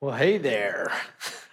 Well, hey there.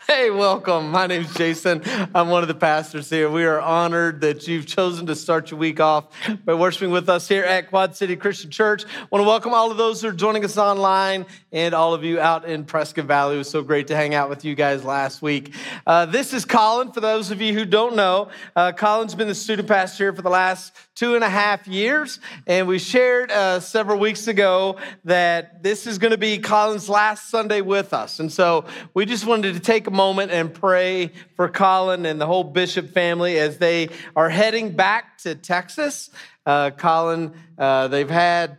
Hey, welcome. My name is Jason. I'm one of the pastors here. We are honored that you've chosen to start your week off by worshiping with us here at Quad City Christian Church. I want to welcome all of those who are joining us online and all of you out in Prescott Valley. It was so great to hang out with you guys last week. Uh, this is Colin. For those of you who don't know, uh, Colin's been the student pastor here for the last two and a half years. And we shared uh, several weeks ago that this is going to be Colin's last Sunday with us. And so we just wanted to take a moment and pray for Colin and the whole Bishop family as they are heading back to Texas. Uh, Colin, uh, they've had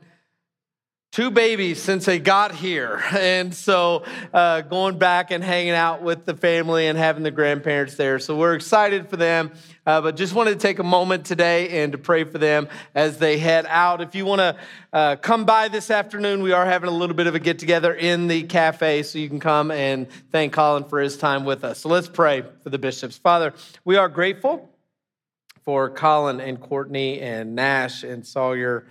two babies since they got here. And so uh, going back and hanging out with the family and having the grandparents there. So we're excited for them. Uh, but just wanted to take a moment today and to pray for them as they head out. If you want to uh, come by this afternoon, we are having a little bit of a get together in the cafe, so you can come and thank Colin for his time with us. So let's pray for the bishops. Father, we are grateful for Colin and Courtney and Nash and Sawyer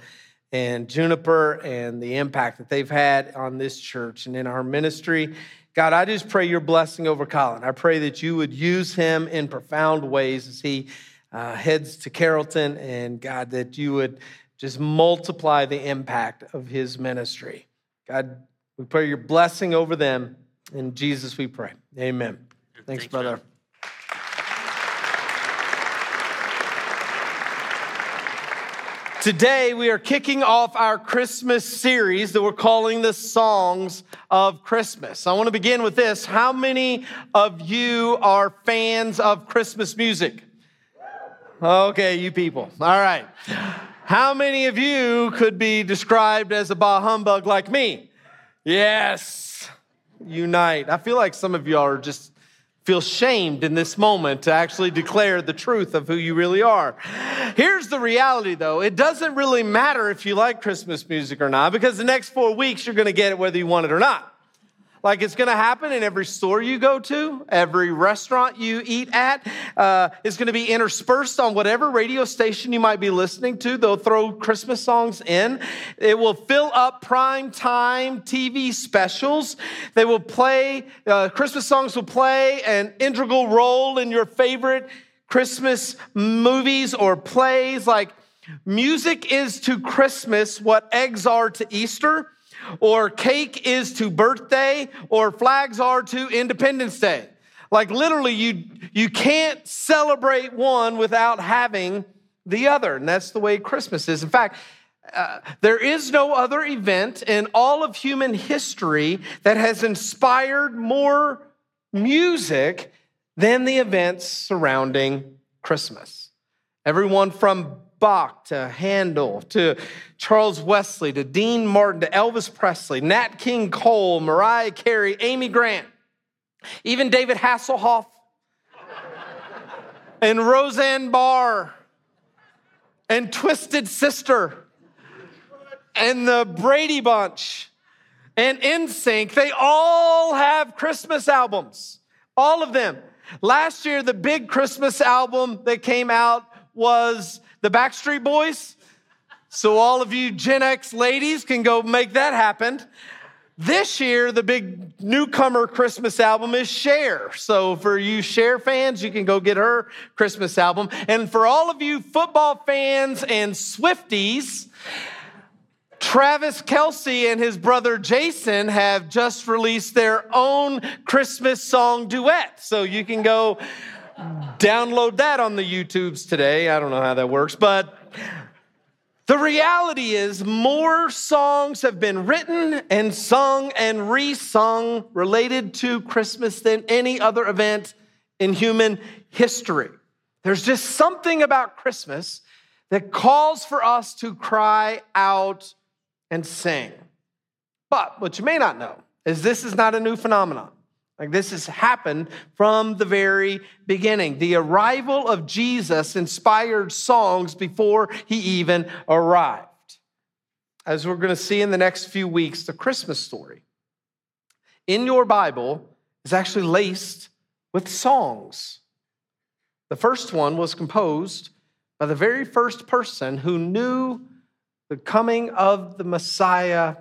and Juniper and the impact that they've had on this church and in our ministry. God, I just pray your blessing over Colin. I pray that you would use him in profound ways as he uh, heads to Carrollton, and God, that you would just multiply the impact of his ministry. God, we pray your blessing over them. In Jesus, we pray. Amen. Thanks, Thanks, brother. Today, we are kicking off our Christmas series that we're calling the Songs of Christmas. I want to begin with this. How many of you are fans of Christmas music? Okay, you people. All right. How many of you could be described as a bah humbug like me? Yes. Unite. I feel like some of y'all are just feel shamed in this moment to actually declare the truth of who you really are. Here's the reality though it doesn't really matter if you like Christmas music or not, because the next four weeks you're gonna get it whether you want it or not. Like it's gonna happen in every store you go to, every restaurant you eat at. Uh, it's gonna be interspersed on whatever radio station you might be listening to. They'll throw Christmas songs in. It will fill up prime time TV specials. They will play, uh, Christmas songs will play an integral role in your favorite Christmas movies or plays. Like music is to Christmas what eggs are to Easter or cake is to birthday, or flags are to Independence Day. Like literally, you, you can't celebrate one without having the other. And that's the way Christmas is. In fact, uh, there is no other event in all of human history that has inspired more music than the events surrounding Christmas. Everyone from Bach to Handel to Charles Wesley to Dean Martin to Elvis Presley, Nat King Cole, Mariah Carey, Amy Grant, even David Hasselhoff and Roseanne Barr and Twisted Sister and the Brady Bunch and NSYNC, they all have Christmas albums. All of them. Last year, the big Christmas album that came out was the Backstreet Boys. So all of you Gen X ladies can go make that happen. This year, the big newcomer Christmas album is Cher. So, for you Cher fans, you can go get her Christmas album. And for all of you football fans and Swifties, Travis Kelce and his brother Jason have just released their own Christmas song duet. So, you can go download that on the YouTubes today. I don't know how that works, but the reality is, more songs have been written and sung and resung related to Christmas than any other event in human history. There's just something about Christmas that calls for us to cry out and sing. But what you may not know is this is not a new phenomenon. Like this has happened from the very beginning. The arrival of Jesus inspired songs before he even arrived. As we're going to see in the next few weeks, the Christmas story in your Bible is actually laced with songs. The first one was composed by the very first person who knew the coming of the Messiah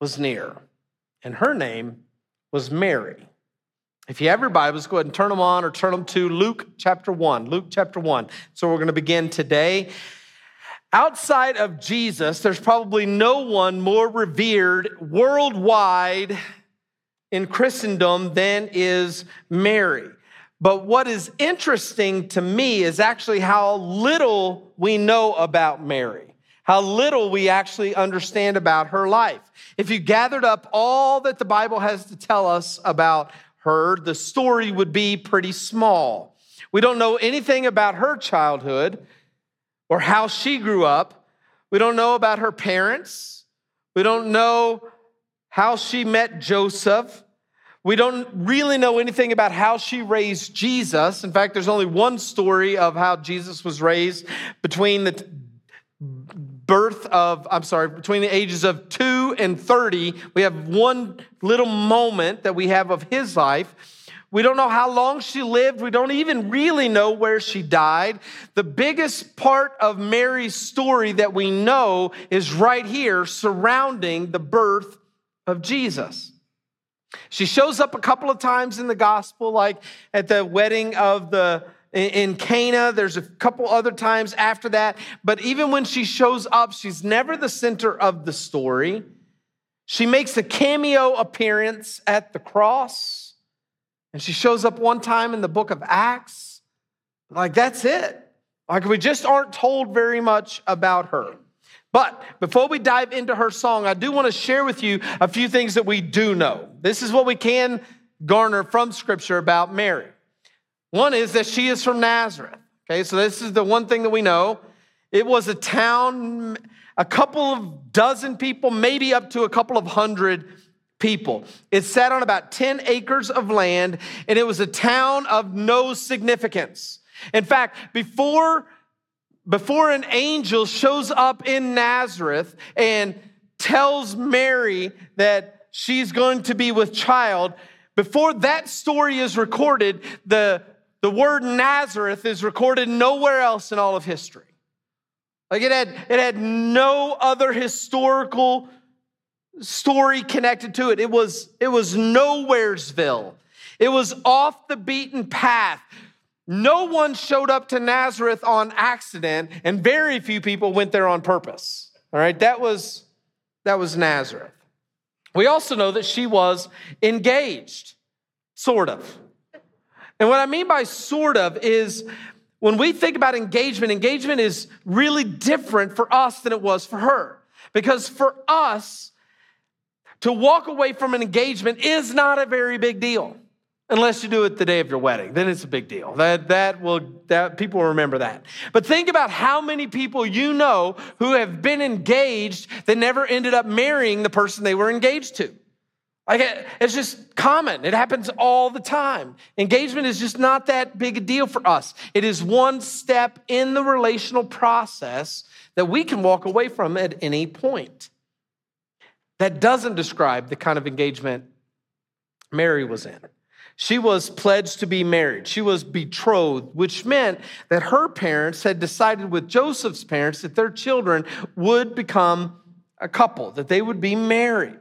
was near, and her name was Mary. If you have your Bibles, go ahead and turn them on or turn them to Luke chapter 1. Luke chapter 1. So we're going to begin today. Outside of Jesus, there's probably no one more revered worldwide in Christendom than is Mary. But what is interesting to me is actually how little we know about Mary, how little we actually understand about her life. If you gathered up all that the Bible has to tell us about her, the story would be pretty small. We don't know anything about her childhood or how she grew up. We don't know about her parents. We don't know how she met Joseph. We don't really know anything about how she raised Jesus. In fact, there's only one story of how Jesus was raised between the birth of, I'm sorry, between the ages of two and 30, we have one little moment that we have of his life. We don't know how long she lived. We don't even really know where she died. The biggest part of Mary's story that we know is right here surrounding the birth of Jesus. She shows up a couple of times in the gospel, like at the wedding of the in Cana. There's a couple other times after that. But even when she shows up, she's never the center of the story. She makes a cameo appearance at the cross, and she shows up one time in the book of Acts. Like, that's it. Like, we just aren't told very much about her. But before we dive into her song, I do want to share with you a few things that we do know. This is what we can garner from scripture about Mary. One is that she is from Nazareth. Okay, so this is the one thing that we know. It was a town, a couple of dozen people, maybe up to a couple of hundred people. It sat on about 10 acres of land, and it was a town of no significance. In fact, before, before an angel shows up in Nazareth and tells Mary that she's going to be with child, before that story is recorded, the the word Nazareth is recorded nowhere else in all of history. Like it had, it had no other historical story connected to it. It was, it was nowheresville. It was off the beaten path. No one showed up to Nazareth on accident, and very few people went there on purpose. All right, that was that was Nazareth. We also know that she was engaged, sort of. And what I mean by sort of is when we think about engagement, engagement is really different for us than it was for her. Because for us, to walk away from an engagement is not a very big deal. Unless you do it the day of your wedding then it's a big deal. That that will that people will remember that. But think about how many people you know who have been engaged that never ended up marrying the person they were engaged to like it's just common. It happens all the time. Engagement is just not that big a deal for us. It is one step in the relational process that we can walk away from at any point. That doesn't describe the kind of engagement Mary was in. She was pledged to be married. She was betrothed, which meant that her parents had decided with Joseph's parents that their children would become a couple, that they would be married.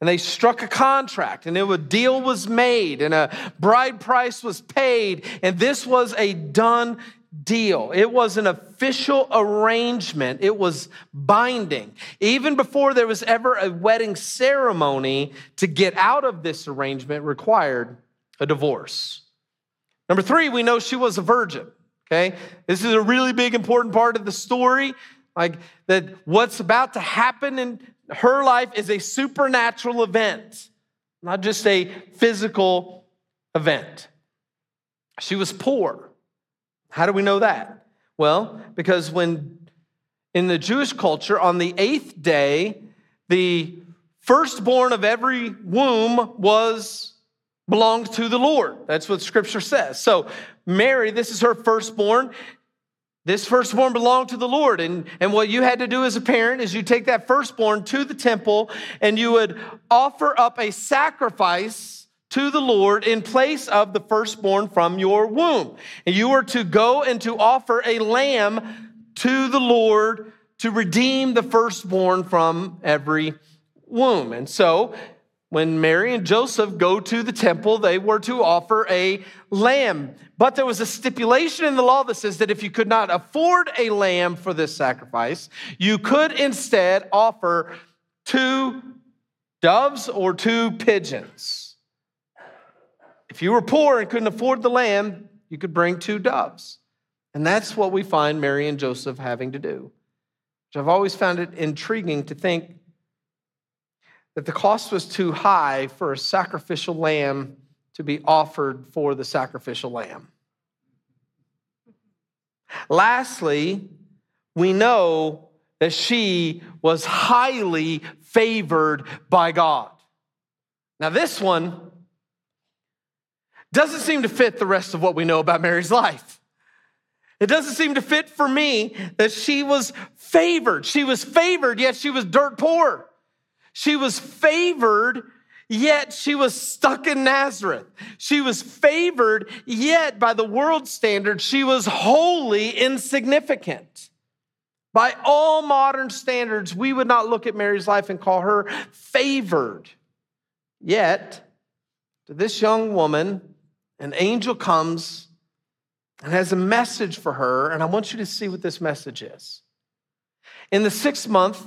And they struck a contract and a deal was made and a bride price was paid and this was a done deal. It was an official arrangement. It was binding. Even before there was ever a wedding ceremony to get out of this arrangement required a divorce. Number three we know she was a virgin okay? This is a really big important part of the story. Like that what's about to happen in her life is a supernatural event, not just a physical event. She was poor. How do we know that? Well, because when in the Jewish culture, on the eighth day, the firstborn of every womb was belonged to the Lord. That's what scripture says. So, Mary, this is her firstborn. This firstborn belonged to the Lord. And, and what you had to do as a parent is you take that firstborn to the temple and you would offer up a sacrifice to the Lord in place of the firstborn from your womb. And you were to go and to offer a lamb to the Lord to redeem the firstborn from every womb. And so when Mary and Joseph go to the temple, they were to offer a lamb. But there was a stipulation in the law that says that if you could not afford a lamb for this sacrifice, you could instead offer two doves or two pigeons. If you were poor and couldn't afford the lamb, you could bring two doves. And that's what we find Mary and Joseph having to do. Which I've always found it intriguing to think that the cost was too high for a sacrificial lamb to be offered for the sacrificial lamb. Lastly, we know that she was highly favored by God. Now, this one doesn't seem to fit the rest of what we know about Mary's life. It doesn't seem to fit for me that she was favored. She was favored, yet she was dirt poor. She was favored, yet she was stuck in Nazareth. She was favored, yet by the world standard, she was wholly insignificant. By all modern standards, we would not look at Mary's life and call her favored. Yet, to this young woman, an angel comes and has a message for her, and I want you to see what this message is. In the sixth month,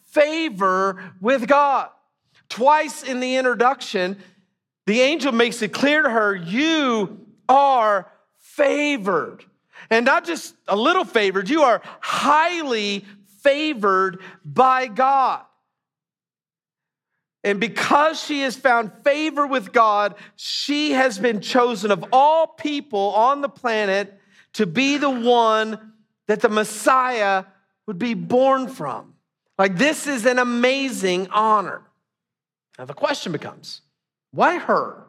favor with God. Twice in the introduction, the angel makes it clear to her, You are favored. And not just a little favored, you are highly favored by God. And because she has found favor with God, she has been chosen of all people on the planet to be the one that the Messiah would be born from. Like, this is an amazing honor. Now, the question becomes why her?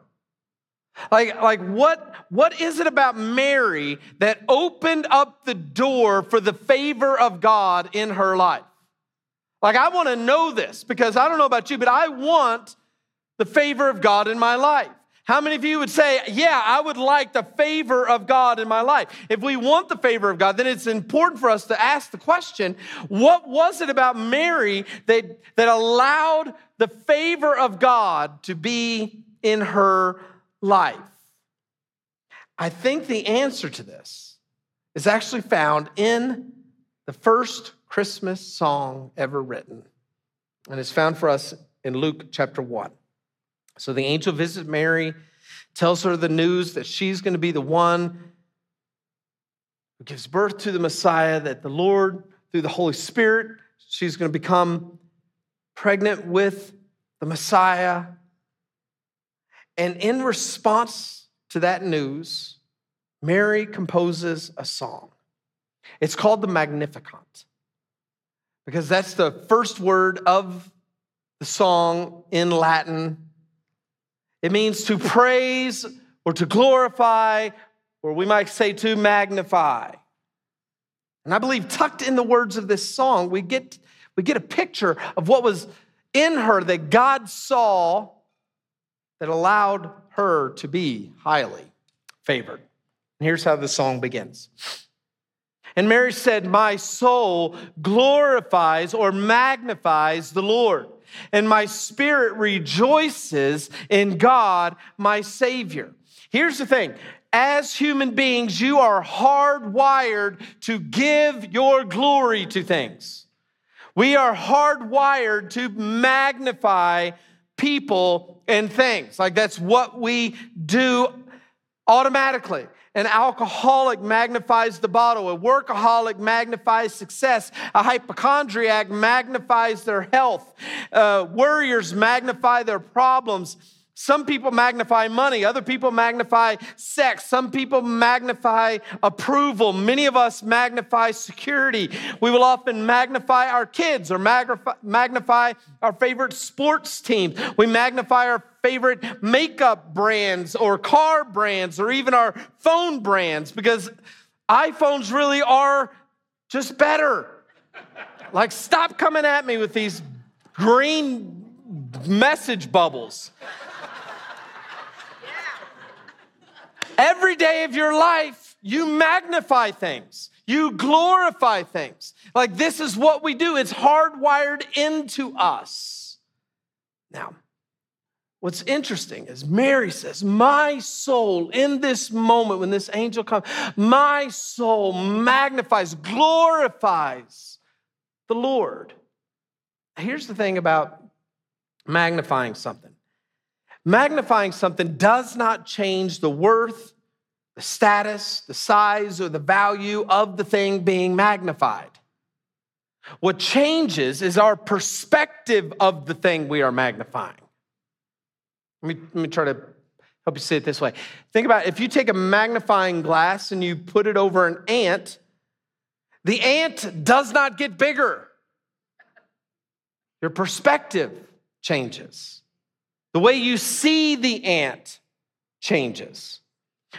Like, like what, what is it about Mary that opened up the door for the favor of God in her life? Like, I want to know this because I don't know about you, but I want the favor of God in my life. How many of you would say, Yeah, I would like the favor of God in my life? If we want the favor of God, then it's important for us to ask the question what was it about Mary that, that allowed the favor of God to be in her life? I think the answer to this is actually found in the first Christmas song ever written, and it's found for us in Luke chapter 1. So the angel visits Mary, tells her the news that she's going to be the one who gives birth to the Messiah, that the Lord, through the Holy Spirit, she's going to become pregnant with the Messiah. And in response to that news, Mary composes a song. It's called the Magnificat because that's the first word of the song in Latin. It means to praise or to glorify, or we might say to magnify. And I believe tucked in the words of this song, we get, we get a picture of what was in her that God saw that allowed her to be highly favored. And here's how the song begins. And Mary said, My soul glorifies or magnifies the Lord, and my spirit rejoices in God, my Savior. Here's the thing as human beings, you are hardwired to give your glory to things. We are hardwired to magnify people and things. Like that's what we do automatically. An alcoholic magnifies the bottle. A workaholic magnifies success. A hypochondriac magnifies their health. Uh, worriers magnify their problems. Some people magnify money, other people magnify sex, some people magnify approval. Many of us magnify security. We will often magnify our kids or magnify our favorite sports teams. We magnify our favorite makeup brands or car brands or even our phone brands because iPhones really are just better. Like, stop coming at me with these green message bubbles. Every day of your life, you magnify things, you glorify things. Like this is what we do, it's hardwired into us. Now, What's interesting is Mary says, My soul, in this moment when this angel comes, my soul magnifies, glorifies the Lord. Here's the thing about magnifying something Magnifying something does not change the worth, the status, the size, or the value of the thing being magnified. What changes is our perspective of the thing we are magnifying. Let me, let me try to help you say it this way. Think about it. if you take a magnifying glass and you put it over an ant, the ant does not get bigger. Your perspective changes. The way you see the ant changes.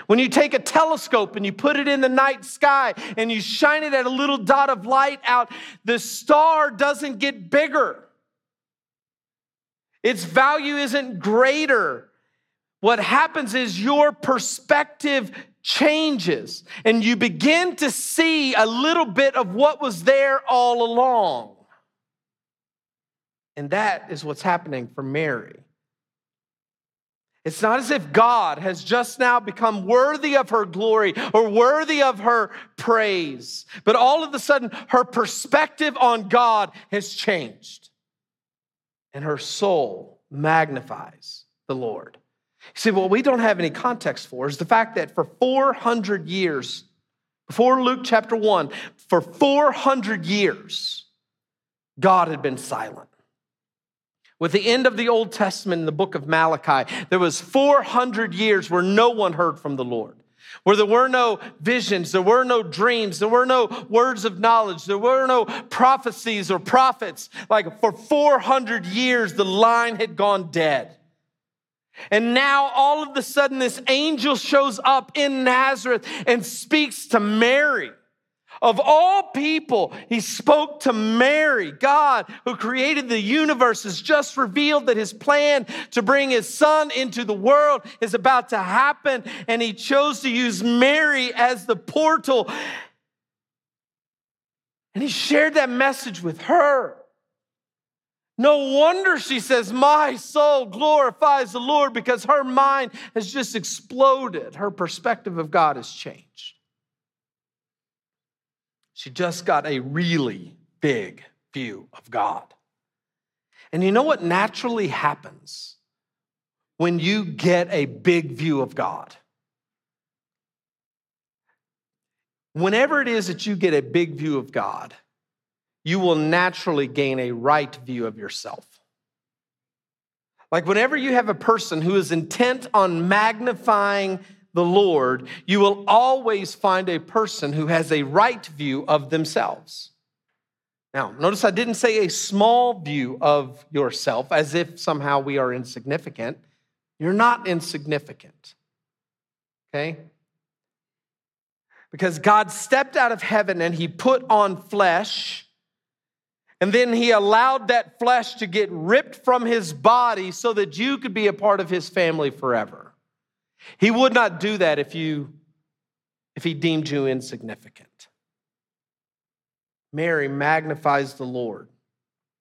When you take a telescope and you put it in the night sky and you shine it at a little dot of light out, the star doesn't get bigger. Its value isn't greater. What happens is your perspective changes and you begin to see a little bit of what was there all along. And that is what's happening for Mary. It's not as if God has just now become worthy of her glory or worthy of her praise, but all of a sudden her perspective on God has changed and her soul magnifies the Lord. See, what we don't have any context for is the fact that for 400 years, before Luke chapter 1, for 400 years, God had been silent. With the end of the Old Testament in the book of Malachi, there was 400 years where no one heard from the Lord. Where there were no visions, there were no dreams, there were no words of knowledge, there were no prophecies or prophets. Like for 400 years, the line had gone dead. And now all of a sudden, this angel shows up in Nazareth and speaks to Mary. Of all people, he spoke to Mary. God, who created the universe, has just revealed that his plan to bring his son into the world is about to happen. And he chose to use Mary as the portal. And he shared that message with her. No wonder she says, My soul glorifies the Lord because her mind has just exploded. Her perspective of God has changed. She just got a really big view of God. And you know what naturally happens when you get a big view of God? Whenever it is that you get a big view of God, you will naturally gain a right view of yourself. Like whenever you have a person who is intent on magnifying the Lord, you will always find a person who has a right view of themselves. Now, notice I didn't say a small view of yourself as if somehow we are insignificant. You're not insignificant. Okay? Because God stepped out of heaven and he put on flesh, and then he allowed that flesh to get ripped from his body so that you could be a part of his family forever. He would not do that if you if he deemed you insignificant. Mary magnifies the Lord,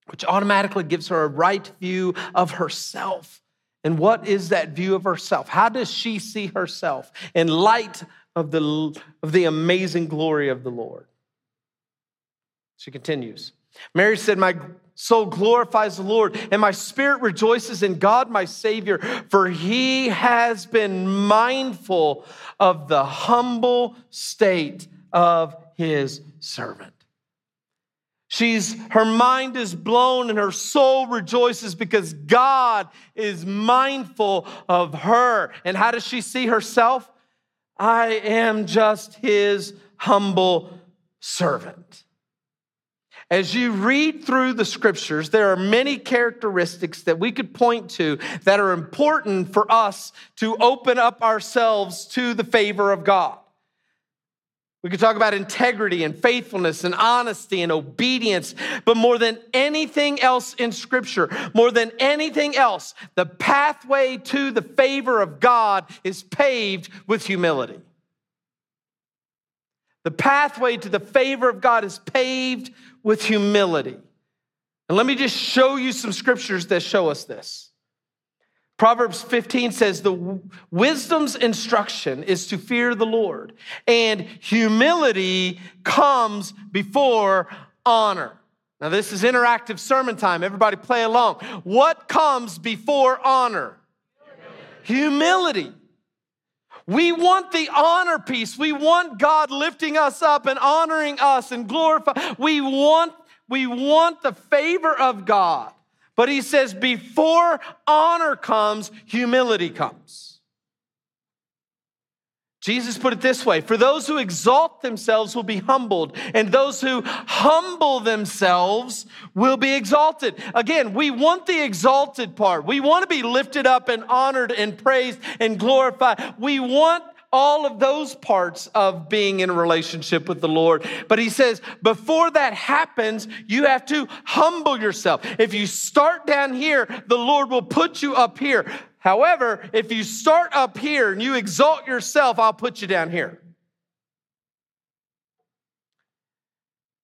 which automatically gives her a right view of herself. And what is that view of herself? How does she see herself in light of the, of the amazing glory of the Lord? She continues. Mary said, My soul glorifies the Lord, and my spirit rejoices in God, my Savior, for he has been mindful of the humble state of his servant. She's her mind is blown and her soul rejoices because God is mindful of her. And how does she see herself? I am just his humble servant. As you read through the scriptures, there are many characteristics that we could point to that are important for us to open up ourselves to the favor of God. We could talk about integrity and faithfulness and honesty and obedience, but more than anything else in Scripture, more than anything else, the pathway to the favor of God is paved with humility. The pathway to the favor of God is paved with humility. And let me just show you some scriptures that show us this. Proverbs 15 says, The wisdom's instruction is to fear the Lord, and humility comes before honor. Now, this is interactive sermon time. Everybody play along. What comes before honor? Humility. humility. We want the honor piece. We want God lifting us up and honoring us and glorifying. We want, we want the favor of God. But he says, before honor comes, humility comes. Jesus put it this way For those who exalt themselves will be humbled, and those who humble themselves will be exalted. Again, we want the exalted part. We want to be lifted up and honored and praised and glorified. We want all of those parts of being in a relationship with the Lord. But he says, before that happens, you have to humble yourself. If you start down here, the Lord will put you up here. However, if you start up here and you exalt yourself, I'll put you down here.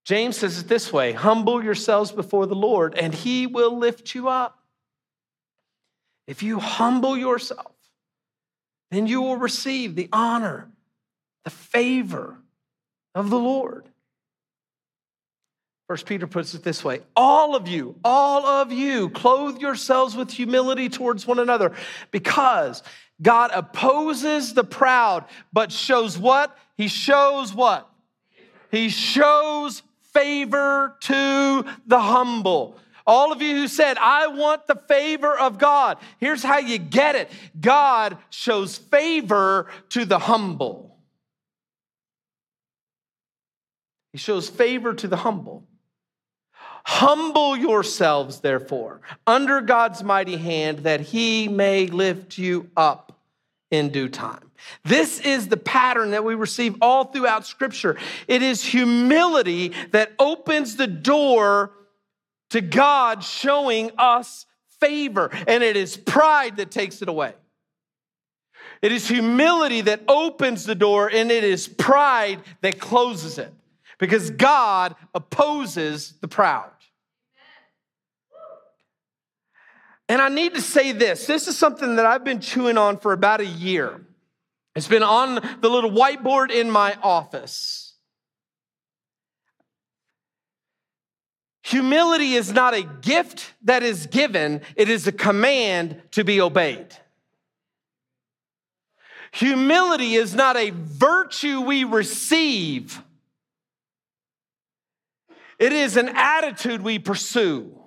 James says it this way humble yourselves before the Lord, and he will lift you up. If you humble yourself, then you will receive the honor, the favor of the Lord. First Peter puts it this way all of you, all of you, clothe yourselves with humility towards one another because God opposes the proud, but shows what? He shows what? He shows favor to the humble. All of you who said, I want the favor of God, here's how you get it God shows favor to the humble. He shows favor to the humble. Humble yourselves, therefore, under God's mighty hand, that he may lift you up in due time. This is the pattern that we receive all throughout Scripture. It is humility that opens the door to God showing us favor, and it is pride that takes it away. It is humility that opens the door, and it is pride that closes it because God opposes the proud. And I need to say this this is something that I've been chewing on for about a year. It's been on the little whiteboard in my office. Humility is not a gift that is given, it is a command to be obeyed. Humility is not a virtue we receive, it is an attitude we pursue.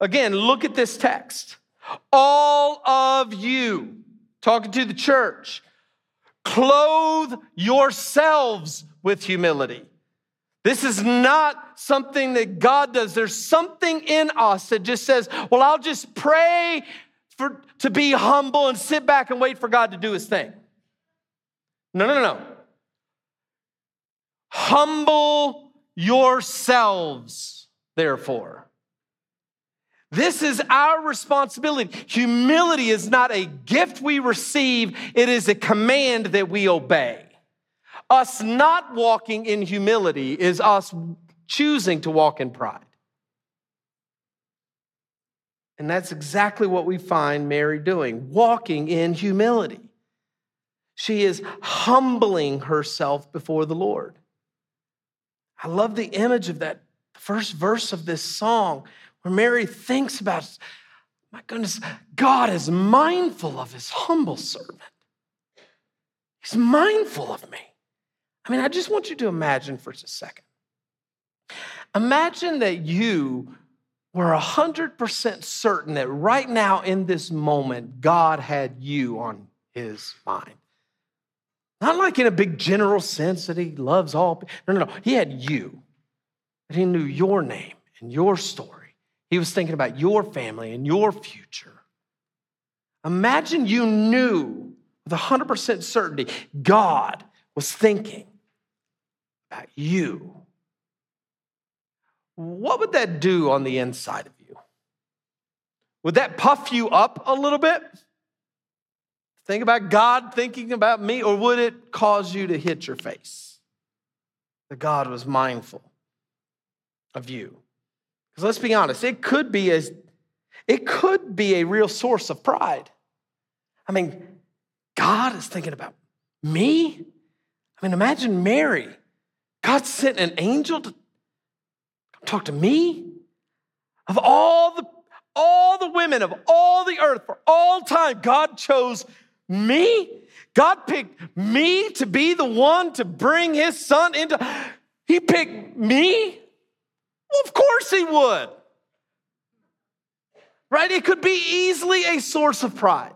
Again, look at this text. All of you, talking to the church, clothe yourselves with humility. This is not something that God does. There's something in us that just says, well, I'll just pray for, to be humble and sit back and wait for God to do his thing. No, no, no. Humble yourselves, therefore. This is our responsibility. Humility is not a gift we receive, it is a command that we obey. Us not walking in humility is us choosing to walk in pride. And that's exactly what we find Mary doing, walking in humility. She is humbling herself before the Lord. I love the image of that first verse of this song where Mary thinks about, my goodness, God is mindful of his humble servant. He's mindful of me. I mean, I just want you to imagine for just a second. Imagine that you were 100% certain that right now in this moment, God had you on his mind. Not like in a big general sense that he loves all. No, no, no. He had you. That he knew your name and your story. He was thinking about your family and your future. Imagine you knew with 100% certainty God was thinking about you. What would that do on the inside of you? Would that puff you up a little bit? Think about God thinking about me, or would it cause you to hit your face? That God was mindful of you. Because let's be honest, it could be a, it could be a real source of pride. I mean, God is thinking about me. I mean, imagine Mary. God sent an angel to talk to me. Of all the all the women of all the earth for all time, God chose me? God picked me to be the one to bring his son into. He picked me? Well, of course he would. Right? It could be easily a source of pride.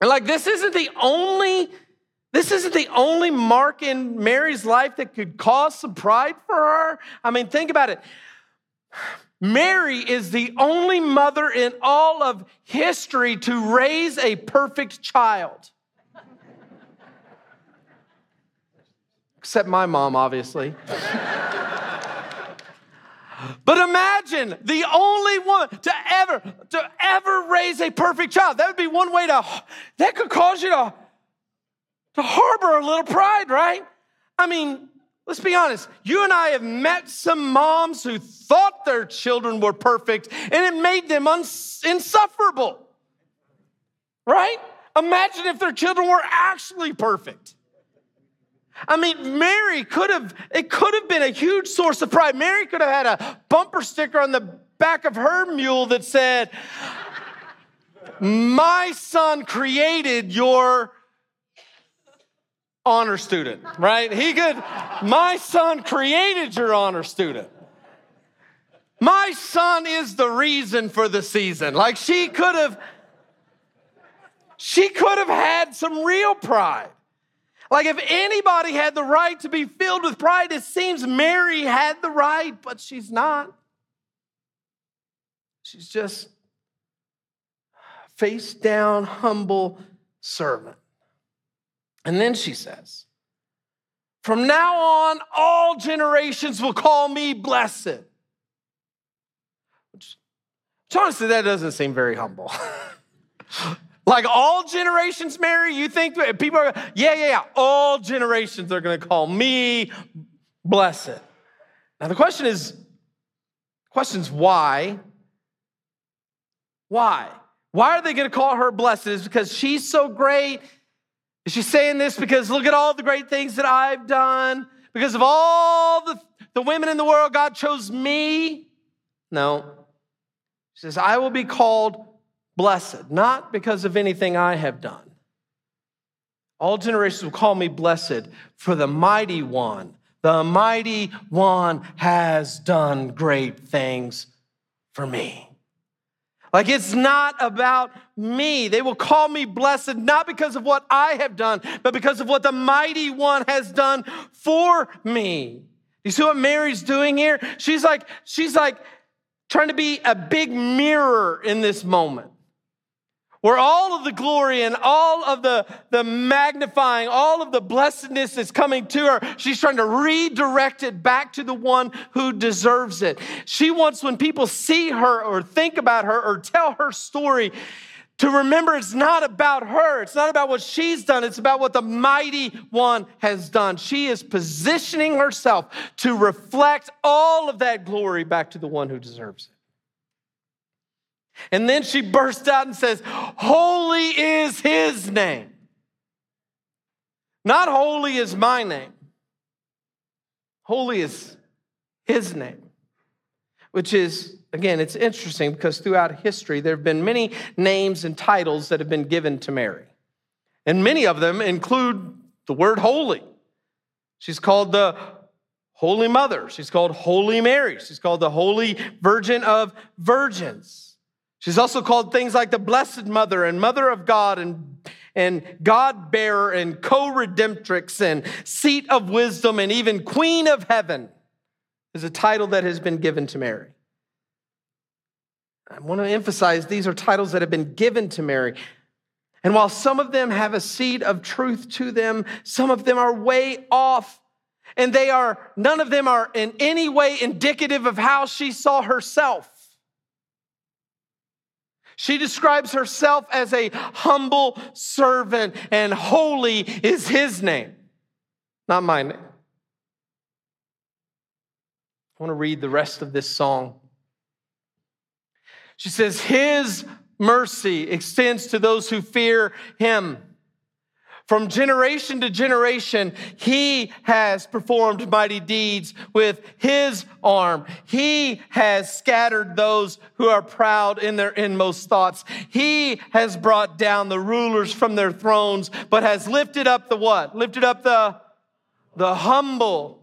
And like this isn't the only this isn't the only mark in Mary's life that could cause some pride for her. I mean, think about it. Mary is the only mother in all of history to raise a perfect child. Except my mom, obviously. but imagine the only woman to ever to ever raise a perfect child. That would be one way to that could cause you to to harbor a little pride, right? I mean, Let's be honest. You and I have met some moms who thought their children were perfect and it made them uns- insufferable. Right? Imagine if their children were actually perfect. I mean, Mary could have, it could have been a huge source of pride. Mary could have had a bumper sticker on the back of her mule that said, My son created your honor student, right? He could, my son created your honor student. My son is the reason for the season. Like she could have, she could have had some real pride. Like if anybody had the right to be filled with pride, it seems Mary had the right, but she's not. She's just face down, humble servant. And then she says, From now on, all generations will call me blessed. Which, honestly, that doesn't seem very humble. like all generations, Mary, you think people are, yeah, yeah, yeah, all generations are going to call me blessed. Now, the question is, question is why? Why? Why are they going to call her blessed? Is because she's so great is she saying this because look at all the great things that I've done? Because of all the, the women in the world, God chose me? No. She says, I will be called blessed, not because of anything I have done. All generations will call me blessed for the mighty one. The mighty one has done great things for me. Like it's not about me. They will call me blessed not because of what I have done, but because of what the mighty one has done for me. You see what Mary's doing here? She's like, she's like trying to be a big mirror in this moment where all of the glory and all of the, the magnifying, all of the blessedness is coming to her. She's trying to redirect it back to the one who deserves it. She wants, when people see her or think about her or tell her story, to remember it's not about her. It's not about what she's done. It's about what the mighty one has done. She is positioning herself to reflect all of that glory back to the one who deserves it. And then she bursts out and says, Holy is his name. Not holy is my name. Holy is his name, which is, again, it's interesting because throughout history, there have been many names and titles that have been given to Mary. And many of them include the word holy. She's called the Holy Mother. She's called Holy Mary. She's called the Holy Virgin of Virgins. She's also called things like the Blessed Mother and Mother of God and, and God bearer and co redemptrix and seat of wisdom and even Queen of Heaven is a title that has been given to Mary. I want to emphasize these are titles that have been given to Mary. And while some of them have a seed of truth to them, some of them are way off. And they are, none of them are in any way indicative of how she saw herself. She describes herself as a humble servant, and holy is his name, not my name. I want to read the rest of this song. She says, His mercy extends to those who fear him. From generation to generation, he has performed mighty deeds with his arm. He has scattered those who are proud in their inmost thoughts. He has brought down the rulers from their thrones, but has lifted up the what? Lifted up the, the humble.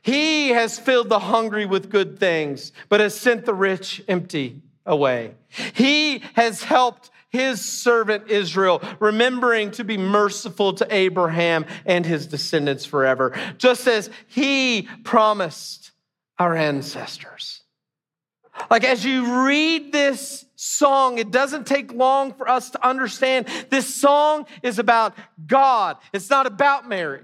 He has filled the hungry with good things, but has sent the rich empty away. He has helped his servant Israel, remembering to be merciful to Abraham and his descendants forever, just as he promised our ancestors. Like, as you read this song, it doesn't take long for us to understand this song is about God, it's not about Mary.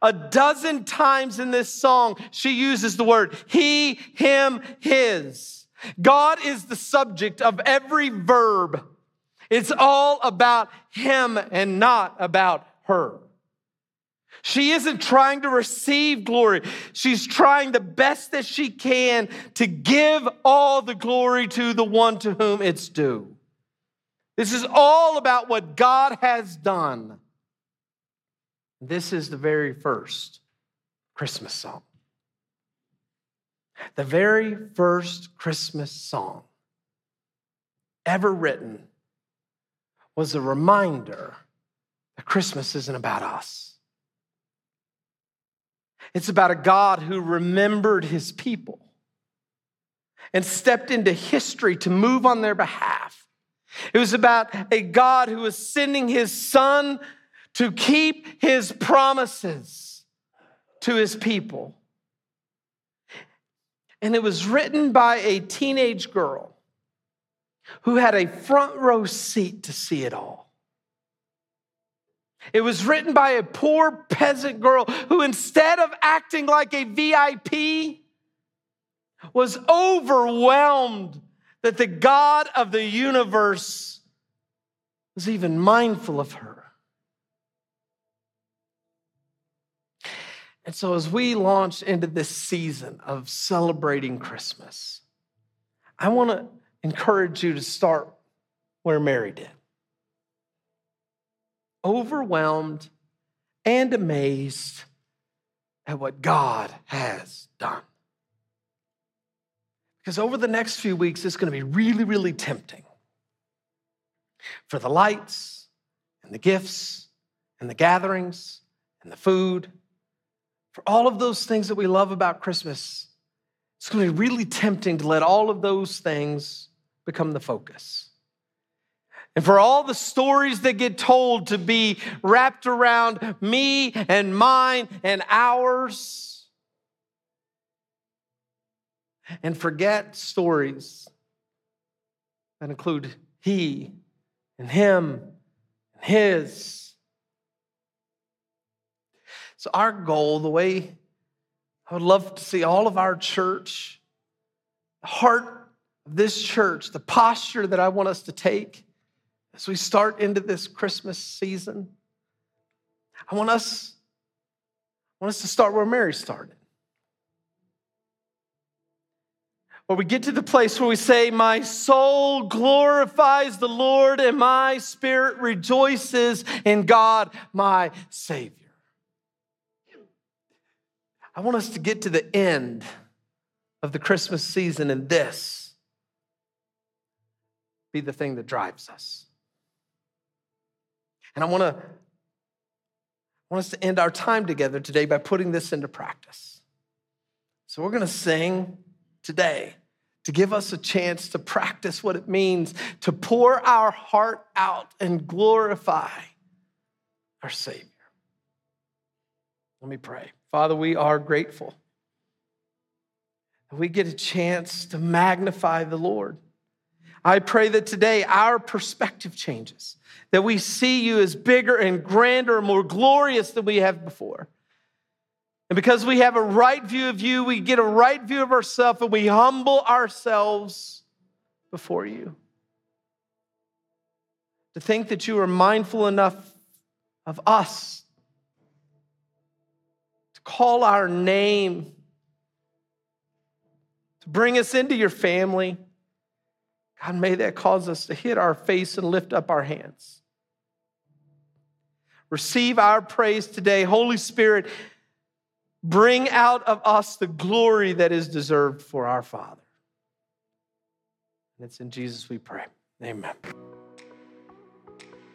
A dozen times in this song, she uses the word he, him, his. God is the subject of every verb it's all about him and not about her. She isn't trying to receive glory. She's trying the best that she can to give all the glory to the one to whom it's due. This is all about what God has done. This is the very first Christmas song. The very first Christmas song ever written was a reminder that Christmas isn't about us. It's about a God who remembered his people and stepped into history to move on their behalf. It was about a God who was sending his son to keep his promises to his people. And it was written by a teenage girl who had a front row seat to see it all. It was written by a poor peasant girl who, instead of acting like a VIP, was overwhelmed that the God of the universe was even mindful of her. And so, as we launch into this season of celebrating Christmas, I want to encourage you to start where Mary did. Overwhelmed and amazed at what God has done. Because over the next few weeks, it's going to be really, really tempting for the lights and the gifts and the gatherings and the food, for all of those things that we love about Christmas. It's going to be really tempting to let all of those things become the focus. And for all the stories that get told to be wrapped around me and mine and ours, and forget stories that include he and him and his. So, our goal, the way I would love to see all of our church, heart this church, the posture that I want us to take as we start into this Christmas season. I want us, I want us to start where Mary started. Where we get to the place where we say, My soul glorifies the Lord, and my spirit rejoices in God, my Savior. I want us to get to the end of the Christmas season and this be the thing that drives us. And I want to want us to end our time together today by putting this into practice. So we're going to sing today to give us a chance to practice what it means to pour our heart out and glorify our Savior. Let me pray. Father, we are grateful. We get a chance to magnify the Lord. I pray that today our perspective changes, that we see you as bigger and grander, and more glorious than we have before. And because we have a right view of you, we get a right view of ourselves and we humble ourselves before you. To think that you are mindful enough of us to call our name, to bring us into your family. God, may that cause us to hit our face and lift up our hands. Receive our praise today. Holy Spirit, bring out of us the glory that is deserved for our Father. And it's in Jesus we pray. Amen.